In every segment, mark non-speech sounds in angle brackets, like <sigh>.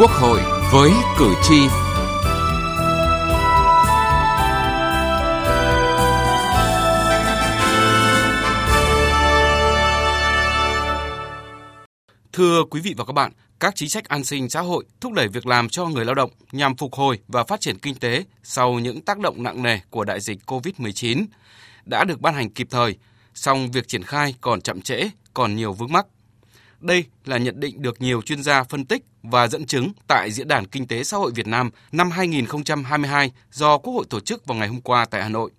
Quốc hội với cử tri. Thưa quý vị và các bạn, các chính sách an sinh xã hội thúc đẩy việc làm cho người lao động nhằm phục hồi và phát triển kinh tế sau những tác động nặng nề của đại dịch COVID-19 đã được ban hành kịp thời, song việc triển khai còn chậm trễ, còn nhiều vướng mắc. Đây là nhận định được nhiều chuyên gia phân tích và dẫn chứng tại Diễn đàn Kinh tế Xã hội Việt Nam năm 2022 do Quốc hội tổ chức vào ngày hôm qua tại Hà Nội.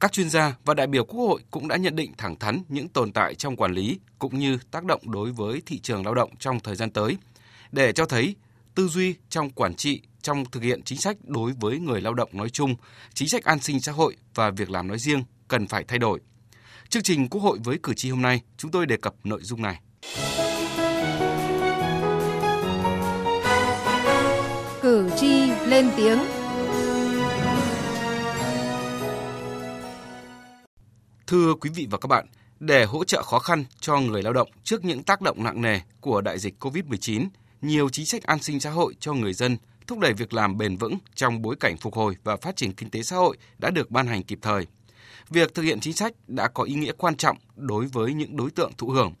Các chuyên gia và đại biểu Quốc hội cũng đã nhận định thẳng thắn những tồn tại trong quản lý cũng như tác động đối với thị trường lao động trong thời gian tới để cho thấy tư duy trong quản trị trong thực hiện chính sách đối với người lao động nói chung, chính sách an sinh xã hội và việc làm nói riêng cần phải thay đổi. Chương trình Quốc hội với cử tri hôm nay, chúng tôi đề cập nội dung này. Cử tri lên tiếng. Thưa quý vị và các bạn, để hỗ trợ khó khăn cho người lao động trước những tác động nặng nề của đại dịch COVID-19, nhiều chính sách an sinh xã hội cho người dân thúc đẩy việc làm bền vững trong bối cảnh phục hồi và phát triển kinh tế xã hội đã được ban hành kịp thời. Việc thực hiện chính sách đã có ý nghĩa quan trọng đối với những đối tượng thụ hưởng.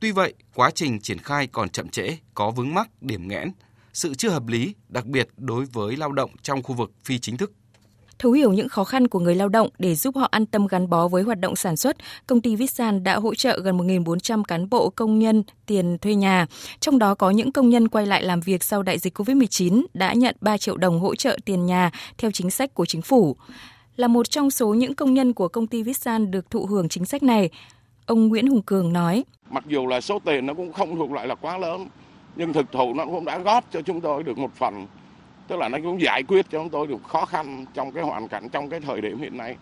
Tuy vậy, quá trình triển khai còn chậm trễ, có vướng mắc, điểm nghẽn, sự chưa hợp lý, đặc biệt đối với lao động trong khu vực phi chính thức Thấu hiểu những khó khăn của người lao động để giúp họ an tâm gắn bó với hoạt động sản xuất, công ty Vitsan đã hỗ trợ gần 1.400 cán bộ công nhân tiền thuê nhà. Trong đó có những công nhân quay lại làm việc sau đại dịch COVID-19 đã nhận 3 triệu đồng hỗ trợ tiền nhà theo chính sách của chính phủ. Là một trong số những công nhân của công ty Vitsan được thụ hưởng chính sách này, ông Nguyễn Hùng Cường nói. Mặc dù là số tiền nó cũng không thuộc lại là quá lớn, nhưng thực thụ nó cũng đã góp cho chúng tôi được một phần tức là nó cũng giải quyết cho chúng tôi được khó khăn trong cái hoàn cảnh trong cái thời điểm hiện nay.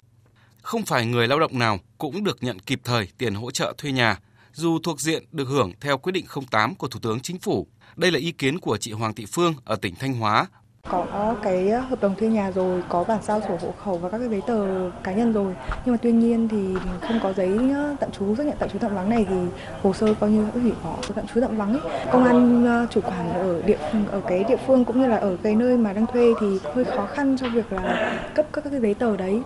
Không phải người lao động nào cũng được nhận kịp thời tiền hỗ trợ thuê nhà, dù thuộc diện được hưởng theo quyết định 08 của Thủ tướng Chính phủ. Đây là ý kiến của chị Hoàng Thị Phương ở tỉnh Thanh Hóa có cái hợp đồng thuê nhà rồi, có bản sao sổ hộ khẩu và các cái giấy tờ cá nhân rồi. Nhưng mà tuy nhiên thì không có giấy ờ, tạm trú xác nhận tạm trú tạm vắng này thì hồ sơ coi như hủy bỏ tạm trú tạm vắng ấy. Công an ờ, chủ quản ở địa ở cái địa phương cũng như là ở cái nơi mà đang thuê thì hơi khó khăn cho việc là cấp các cái giấy tờ đấy.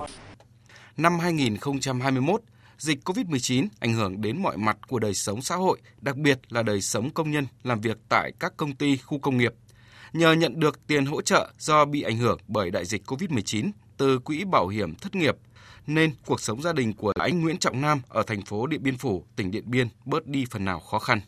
Năm 2021, dịch COVID-19 ảnh hưởng đến mọi mặt của đời sống xã hội, đặc biệt là đời sống công nhân làm việc tại các công ty, khu công nghiệp nhờ nhận được tiền hỗ trợ do bị ảnh hưởng bởi đại dịch COVID-19 từ quỹ bảo hiểm thất nghiệp, nên cuộc sống gia đình của anh Nguyễn Trọng Nam ở thành phố Điện Biên Phủ, tỉnh Điện Biên bớt đi phần nào khó khăn.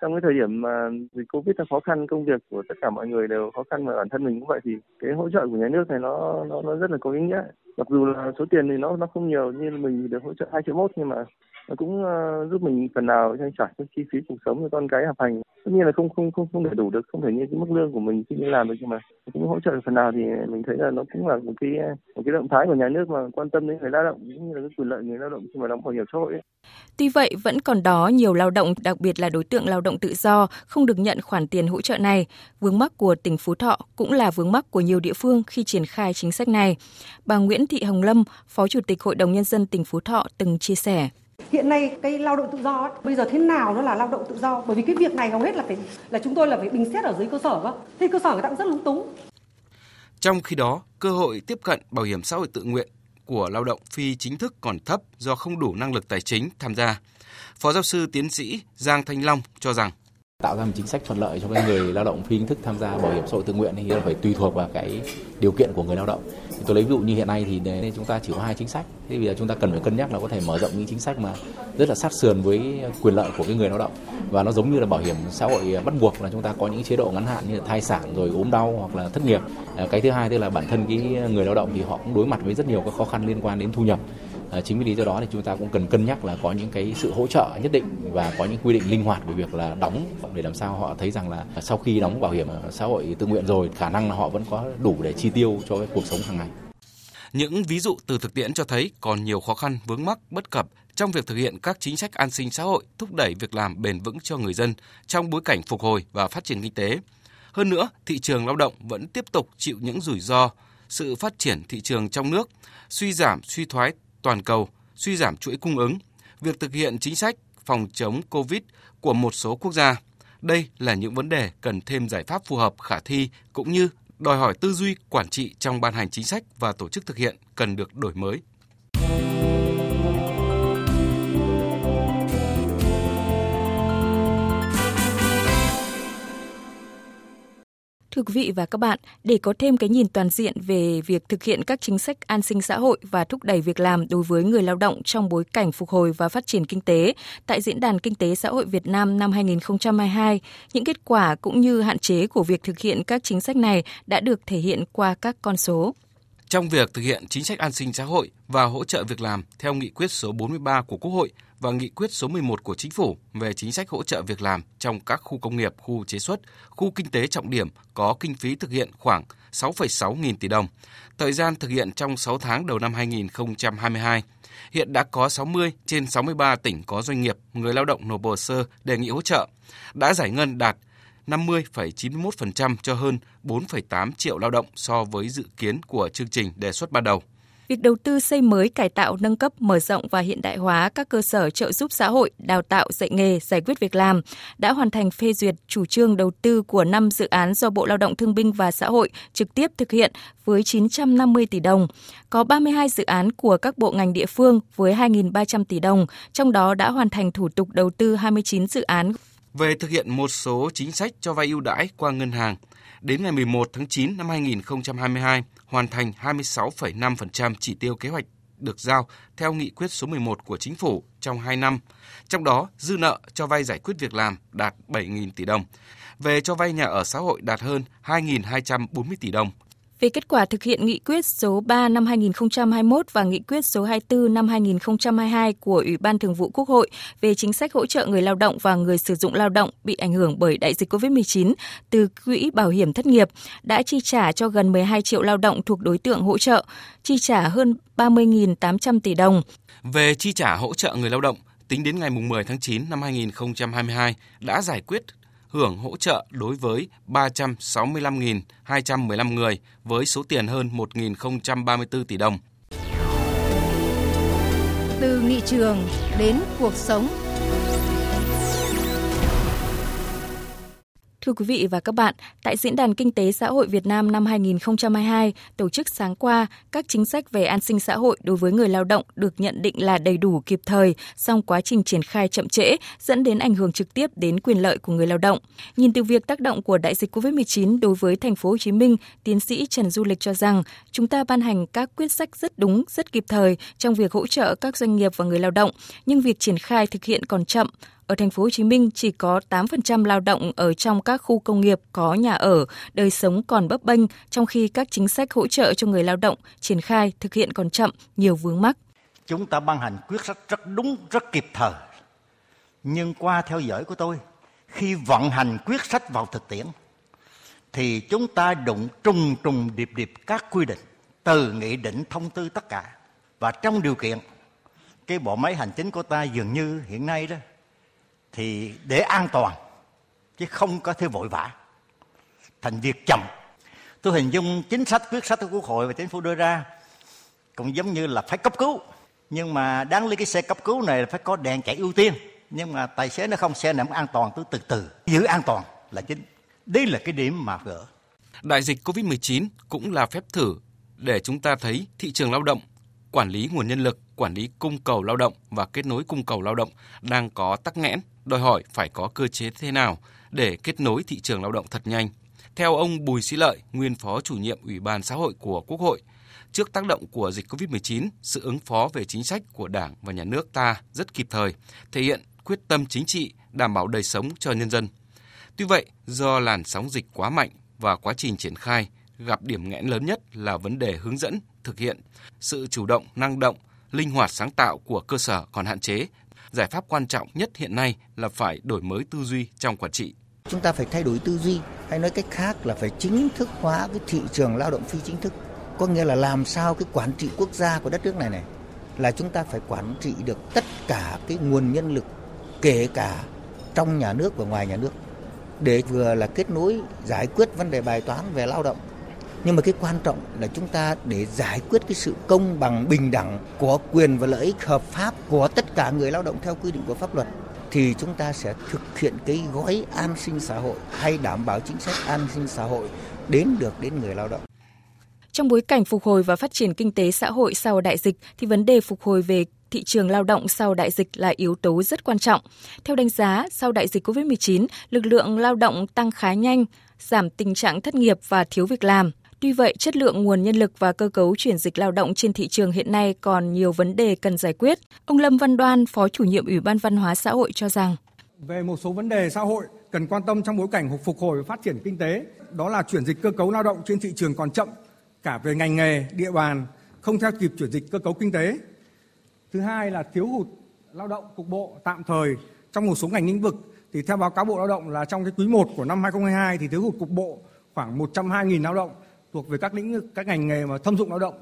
Trong cái thời điểm mà dịch Covid là khó khăn, công việc của tất cả mọi người đều khó khăn và bản thân mình cũng vậy thì cái hỗ trợ của nhà nước này nó nó, nó rất là có ý nghĩa. Mặc dù là số tiền thì nó nó không nhiều như mình được hỗ trợ 2 triệu mốt nhưng mà nó cũng uh, giúp mình phần nào trang trải cái chi phí cuộc sống cho con cái học hành tất nhiên là không không không không đầy đủ được không thể như cái mức lương của mình khi đi làm được nhưng mà cũng hỗ trợ phần nào thì mình thấy là nó cũng là một cái một cái động thái của nhà nước mà quan tâm đến người lao động cũng như là cái quyền lợi người lao động khi mà đóng bảo hiểm xã hội ấy. Tuy vậy vẫn còn đó nhiều lao động đặc biệt là đối tượng lao động tự do không được nhận khoản tiền hỗ trợ này. Vướng mắc của tỉnh Phú Thọ cũng là vướng mắc của nhiều địa phương khi triển khai chính sách này. Bà Nguyễn Thị Hồng Lâm, Phó Chủ tịch Hội đồng nhân dân tỉnh Phú Thọ từng chia sẻ. Hiện nay cái lao động tự do ấy, bây giờ thế nào nó là lao động tự do? Bởi vì cái việc này hầu hết là phải là chúng tôi là phải bình xét ở dưới cơ sở cơ. Thế cơ sở người ta cũng rất lúng túng. Trong khi đó, cơ hội tiếp cận bảo hiểm xã hội tự nguyện của lao động phi chính thức còn thấp do không đủ năng lực tài chính tham gia. Phó giáo sư tiến sĩ Giang Thanh Long cho rằng tạo ra một chính sách thuận lợi cho cái người lao động phi chính thức tham gia bảo hiểm xã hội tự nguyện thì phải tùy thuộc vào cái điều kiện của người lao động. Tôi lấy ví dụ như hiện nay thì nên chúng ta chỉ có hai chính sách. Thế bây giờ chúng ta cần phải cân nhắc là có thể mở rộng những chính sách mà rất là sát sườn với quyền lợi của cái người lao động và nó giống như là bảo hiểm xã hội bắt buộc là chúng ta có những chế độ ngắn hạn như là thai sản rồi ốm đau hoặc là thất nghiệp. Cái thứ hai tức là bản thân cái người lao động thì họ cũng đối mặt với rất nhiều các khó khăn liên quan đến thu nhập À, chính vì lý do đó thì chúng ta cũng cần cân nhắc là có những cái sự hỗ trợ nhất định và có những quy định linh hoạt về việc là đóng để làm sao họ thấy rằng là sau khi đóng bảo hiểm xã hội tự nguyện rồi khả năng là họ vẫn có đủ để chi tiêu cho cái cuộc sống hàng ngày. Những ví dụ từ thực tiễn cho thấy còn nhiều khó khăn vướng mắc bất cập trong việc thực hiện các chính sách an sinh xã hội thúc đẩy việc làm bền vững cho người dân trong bối cảnh phục hồi và phát triển kinh tế. Hơn nữa, thị trường lao động vẫn tiếp tục chịu những rủi ro, sự phát triển thị trường trong nước, suy giảm, suy thoái toàn cầu, suy giảm chuỗi cung ứng, việc thực hiện chính sách phòng chống COVID của một số quốc gia, Đây là những vấn đề cần thêm giải pháp phù hợp khả thi cũng như đòi hỏi tư duy quản trị trong ban hành chính sách và tổ chức thực hiện cần được đổi mới. Thưa quý vị và các bạn, để có thêm cái nhìn toàn diện về việc thực hiện các chính sách an sinh xã hội và thúc đẩy việc làm đối với người lao động trong bối cảnh phục hồi và phát triển kinh tế, tại Diễn đàn Kinh tế Xã hội Việt Nam năm 2022, những kết quả cũng như hạn chế của việc thực hiện các chính sách này đã được thể hiện qua các con số. Trong việc thực hiện chính sách an sinh xã hội và hỗ trợ việc làm theo nghị quyết số 43 của Quốc hội và nghị quyết số 11 của Chính phủ về chính sách hỗ trợ việc làm trong các khu công nghiệp, khu chế xuất, khu kinh tế trọng điểm có kinh phí thực hiện khoảng 6,6 nghìn tỷ đồng. Thời gian thực hiện trong 6 tháng đầu năm 2022. Hiện đã có 60 trên 63 tỉnh có doanh nghiệp, người lao động nộp hồ sơ đề nghị hỗ trợ, đã giải ngân đạt 50,91% cho hơn 4,8 triệu lao động so với dự kiến của chương trình đề xuất ban đầu. Việc đầu tư xây mới, cải tạo, nâng cấp, mở rộng và hiện đại hóa các cơ sở trợ giúp xã hội, đào tạo, dạy nghề, giải quyết việc làm đã hoàn thành phê duyệt chủ trương đầu tư của 5 dự án do Bộ Lao động Thương binh và Xã hội trực tiếp thực hiện với 950 tỷ đồng. Có 32 dự án của các bộ ngành địa phương với 2.300 tỷ đồng, trong đó đã hoàn thành thủ tục đầu tư 29 dự án về thực hiện một số chính sách cho vay ưu đãi qua ngân hàng. Đến ngày 11 tháng 9 năm 2022, hoàn thành 26,5% chỉ tiêu kế hoạch được giao theo nghị quyết số 11 của chính phủ trong 2 năm. Trong đó, dư nợ cho vay giải quyết việc làm đạt 7.000 tỷ đồng. Về cho vay nhà ở xã hội đạt hơn 2.240 tỷ đồng, về kết quả thực hiện nghị quyết số 3 năm 2021 và nghị quyết số 24 năm 2022 của Ủy ban Thường vụ Quốc hội về chính sách hỗ trợ người lao động và người sử dụng lao động bị ảnh hưởng bởi đại dịch COVID-19 từ Quỹ Bảo hiểm Thất nghiệp đã chi trả cho gần 12 triệu lao động thuộc đối tượng hỗ trợ, chi trả hơn 30.800 tỷ đồng. Về chi trả hỗ trợ người lao động, tính đến ngày 10 tháng 9 năm 2022 đã giải quyết hưởng hỗ trợ đối với 365.215 người với số tiền hơn 1.034 tỷ đồng. Từ nghị trường đến cuộc sống Thưa quý vị và các bạn, tại Diễn đàn Kinh tế Xã hội Việt Nam năm 2022, tổ chức sáng qua, các chính sách về an sinh xã hội đối với người lao động được nhận định là đầy đủ kịp thời, song quá trình triển khai chậm trễ dẫn đến ảnh hưởng trực tiếp đến quyền lợi của người lao động. Nhìn từ việc tác động của đại dịch COVID-19 đối với thành phố Hồ Chí Minh, tiến sĩ Trần Du Lịch cho rằng chúng ta ban hành các quyết sách rất đúng, rất kịp thời trong việc hỗ trợ các doanh nghiệp và người lao động, nhưng việc triển khai thực hiện còn chậm, ở thành phố Hồ Chí Minh chỉ có 8% lao động ở trong các khu công nghiệp có nhà ở, đời sống còn bấp bênh, trong khi các chính sách hỗ trợ cho người lao động triển khai thực hiện còn chậm, nhiều vướng mắc. Chúng ta ban hành quyết sách rất đúng, rất kịp thời. Nhưng qua theo dõi của tôi, khi vận hành quyết sách vào thực tiễn thì chúng ta đụng trùng trùng điệp điệp các quy định từ nghị định thông tư tất cả và trong điều kiện cái bộ máy hành chính của ta dường như hiện nay đó thì để an toàn, chứ không có thể vội vã. Thành việc chậm. Tôi hình dung chính sách, quyết sách của quốc hội và chính phủ đưa ra cũng giống như là phải cấp cứu. Nhưng mà đáng lý cái xe cấp cứu này là phải có đèn chạy ưu tiên. Nhưng mà tài xế nó không, xe nằm an toàn tôi từ từ. Giữ an toàn là chính. Đây là cái điểm mà gỡ. Đại dịch covid 19 cũng là phép thử để chúng ta thấy thị trường lao động, quản lý nguồn nhân lực, quản lý cung cầu lao động và kết nối cung cầu lao động đang có tắc nghẽn đòi hỏi phải có cơ chế thế nào để kết nối thị trường lao động thật nhanh. Theo ông Bùi Sĩ Lợi, nguyên phó chủ nhiệm Ủy ban xã hội của Quốc hội, trước tác động của dịch COVID-19, sự ứng phó về chính sách của Đảng và Nhà nước ta rất kịp thời, thể hiện quyết tâm chính trị đảm bảo đời sống cho nhân dân. Tuy vậy, do làn sóng dịch quá mạnh và quá trình triển khai gặp điểm nghẽn lớn nhất là vấn đề hướng dẫn, thực hiện, sự chủ động, năng động, linh hoạt sáng tạo của cơ sở còn hạn chế giải pháp quan trọng nhất hiện nay là phải đổi mới tư duy trong quản trị. Chúng ta phải thay đổi tư duy, hay nói cách khác là phải chính thức hóa cái thị trường lao động phi chính thức. Có nghĩa là làm sao cái quản trị quốc gia của đất nước này này là chúng ta phải quản trị được tất cả cái nguồn nhân lực kể cả trong nhà nước và ngoài nhà nước để vừa là kết nối giải quyết vấn đề bài toán về lao động nhưng mà cái quan trọng là chúng ta để giải quyết cái sự công bằng bình đẳng của quyền và lợi ích hợp pháp của tất cả người lao động theo quy định của pháp luật thì chúng ta sẽ thực hiện cái gói an sinh xã hội hay đảm bảo chính sách an sinh xã hội đến được đến người lao động. Trong bối cảnh phục hồi và phát triển kinh tế xã hội sau đại dịch thì vấn đề phục hồi về thị trường lao động sau đại dịch là yếu tố rất quan trọng. Theo đánh giá, sau đại dịch COVID-19, lực lượng lao động tăng khá nhanh, giảm tình trạng thất nghiệp và thiếu việc làm. Tuy vậy, chất lượng nguồn nhân lực và cơ cấu chuyển dịch lao động trên thị trường hiện nay còn nhiều vấn đề cần giải quyết. Ông Lâm Văn Đoan, Phó chủ nhiệm Ủy ban Văn hóa xã hội cho rằng về một số vấn đề xã hội cần quan tâm trong bối cảnh phục hồi và phát triển kinh tế, đó là chuyển dịch cơ cấu lao động trên thị trường còn chậm cả về ngành nghề, địa bàn, không theo kịp chuyển dịch cơ cấu kinh tế. Thứ hai là thiếu hụt lao động cục bộ tạm thời trong một số ngành lĩnh vực thì theo báo cáo Bộ Lao động là trong cái quý 1 của năm 2022 thì thiếu hụt cục bộ khoảng 102.000 lao động thuộc về các lĩnh vực các ngành nghề mà thâm dụng lao động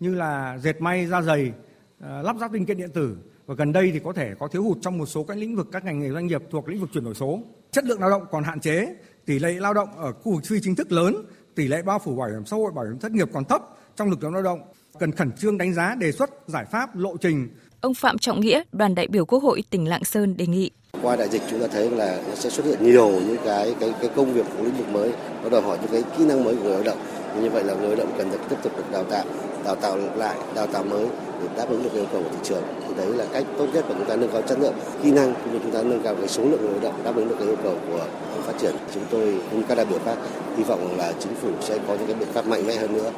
như là dệt may, da giày, ờ, lắp ráp linh kiện điện tử và gần đây thì có thể có thiếu hụt trong một số các lĩnh vực các ngành nghề doanh nghiệp thuộc lĩnh vực chuyển đổi số. Chất lượng lao động còn hạn chế, tỷ lệ lao động ở khu vực phi chính thức lớn, tỷ lệ bao phủ bảo hiểm xã hội, bảo hiểm thất nghiệp còn thấp trong lực lượng lao động cần khẩn trương đánh giá đề xuất giải pháp lộ trình. Ông Phạm Trọng Nghĩa, đoàn đại biểu Quốc hội tỉnh Lạng Sơn đề nghị qua đại dịch chúng ta thấy là nó sẽ xuất hiện nhiều những cái cái cái công việc của lĩnh vực mới nó đòi hỏi những cái kỹ năng mới của người lao động như vậy là người lao động cần được tiếp tục được đào tạo đào tạo lại đào tạo mới để đáp ứng được yêu cầu của thị trường. Thì đấy là cách tốt nhất của chúng ta nâng cao chất lượng kỹ năng cũng như chúng ta nâng cao cái số lượng người lao động đáp ứng được cái yêu cầu của phát triển. Chúng tôi cũng các đại biểu khác hy vọng là chính phủ sẽ có những cái biện pháp mạnh mẽ hơn nữa.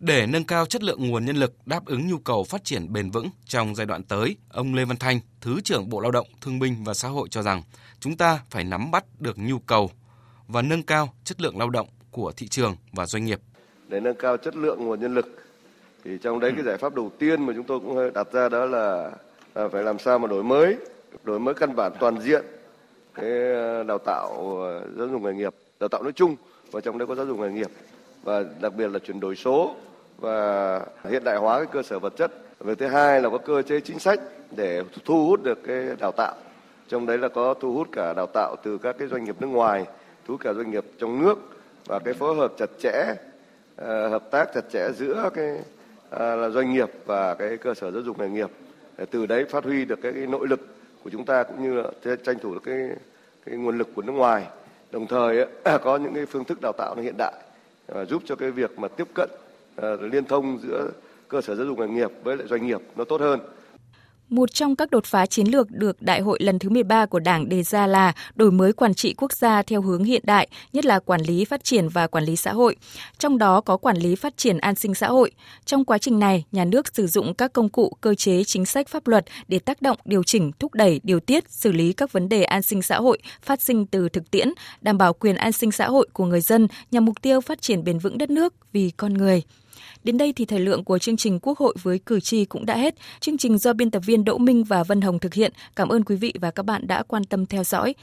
Để nâng cao chất lượng nguồn nhân lực đáp ứng nhu cầu phát triển bền vững trong giai đoạn tới, ông Lê Văn Thanh, Thứ trưởng Bộ Lao động, Thương binh và Xã hội cho rằng chúng ta phải nắm bắt được nhu cầu và nâng cao chất lượng lao động của thị trường và doanh nghiệp. Để nâng cao chất lượng nguồn nhân lực thì trong đấy cái giải pháp đầu tiên mà chúng tôi cũng đặt ra đó là, là phải làm sao mà đổi mới, đổi mới căn bản toàn diện cái ờ, đào tạo ờ, giáo dục nghề nghiệp, đào tạo nói chung và trong đấy có giáo dục nghề nghiệp và đặc biệt là chuyển đổi số và hiện đại hóa cái cơ sở vật chất. Về thứ hai là có cơ chế chính sách để thu hút được cái đào tạo. Trong đấy là có thu hút cả đào tạo từ các cái doanh nghiệp nước ngoài, thu hút cả doanh nghiệp trong nước và cái phối hợp chặt chẽ, Ờ, hợp tác chặt chẽ giữa cái ờ, là doanh nghiệp và cái cơ sở giáo dục nghề nghiệp để từ đấy phát huy được cái, cái nội lực của chúng ta cũng như là tranh thủ được cái cái nguồn lực của nước ngoài đồng thời <clears throat> có những cái phương thức đào tạo nó hiện đại và giúp cho cái việc mà tiếp cận liên thông giữa cơ sở giáo dục nghề nghiệp với lại doanh nghiệp nó tốt hơn. Một trong các đột phá chiến lược được Đại hội lần thứ 13 của Đảng đề ra là đổi mới quản trị quốc gia theo hướng hiện đại, nhất là quản lý phát triển và quản lý xã hội. Trong đó có quản lý phát triển an sinh xã hội. Trong quá trình này, nhà nước sử dụng các công cụ, cơ chế, chính sách pháp luật để tác động, điều chỉnh, thúc đẩy, điều tiết, xử lý các vấn đề an sinh xã hội phát sinh từ thực tiễn, đảm bảo quyền an sinh xã hội của người dân nhằm mục tiêu phát triển bền vững đất nước vì con người. Đến đây thì thời lượng của chương trình Quốc hội với cử tri cũng đã hết. Chương trình do biên tập viên Đỗ Minh và Vân Hồng thực hiện. Cảm ơn quý vị và các bạn đã quan tâm theo dõi.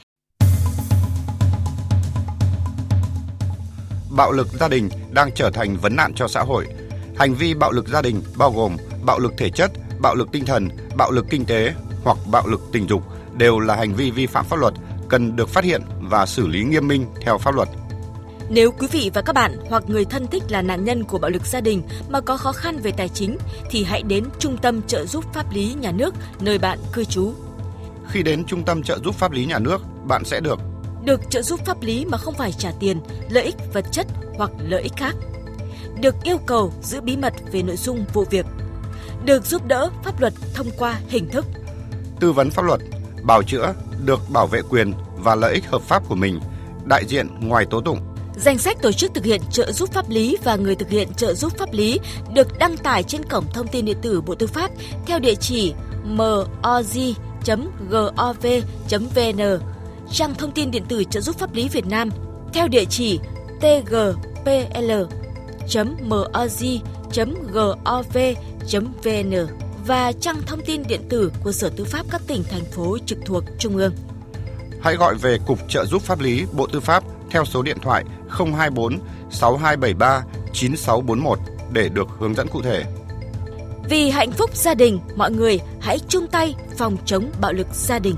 Bạo lực gia đình đang trở thành vấn nạn cho xã hội. Hành vi bạo lực gia đình bao gồm bạo lực thể chất, bạo lực tinh thần, bạo lực kinh tế hoặc bạo lực tình dục đều là hành vi vi phạm pháp luật cần được phát hiện và xử lý nghiêm minh theo pháp luật. Nếu quý vị và các bạn hoặc người thân thích là nạn nhân của bạo lực gia đình mà có khó khăn về tài chính thì hãy đến Trung tâm trợ giúp pháp lý nhà nước nơi bạn cư trú. Khi đến Trung tâm trợ giúp pháp lý nhà nước, bạn sẽ được được trợ giúp pháp lý mà không phải trả tiền, lợi ích vật chất hoặc lợi ích khác. Được yêu cầu giữ bí mật về nội dung vụ việc. Được giúp đỡ pháp luật thông qua hình thức tư vấn pháp luật, bào chữa, được bảo vệ quyền và lợi ích hợp pháp của mình, đại diện ngoài tố tụng Danh sách tổ chức thực hiện trợ giúp pháp lý và người thực hiện trợ giúp pháp lý được đăng tải trên cổng thông tin điện tử Bộ Tư pháp theo địa chỉ moz.gov.vn, trang thông tin điện tử trợ giúp pháp lý Việt Nam theo địa chỉ tgpl.moz.gov.vn và trang thông tin điện tử của Sở Tư pháp các tỉnh, thành phố trực thuộc Trung ương. Hãy gọi về Cục Trợ giúp pháp lý Bộ Tư pháp theo số điện thoại 024 6273 9641 để được hướng dẫn cụ thể. Vì hạnh phúc gia đình, mọi người hãy chung tay phòng chống bạo lực gia đình.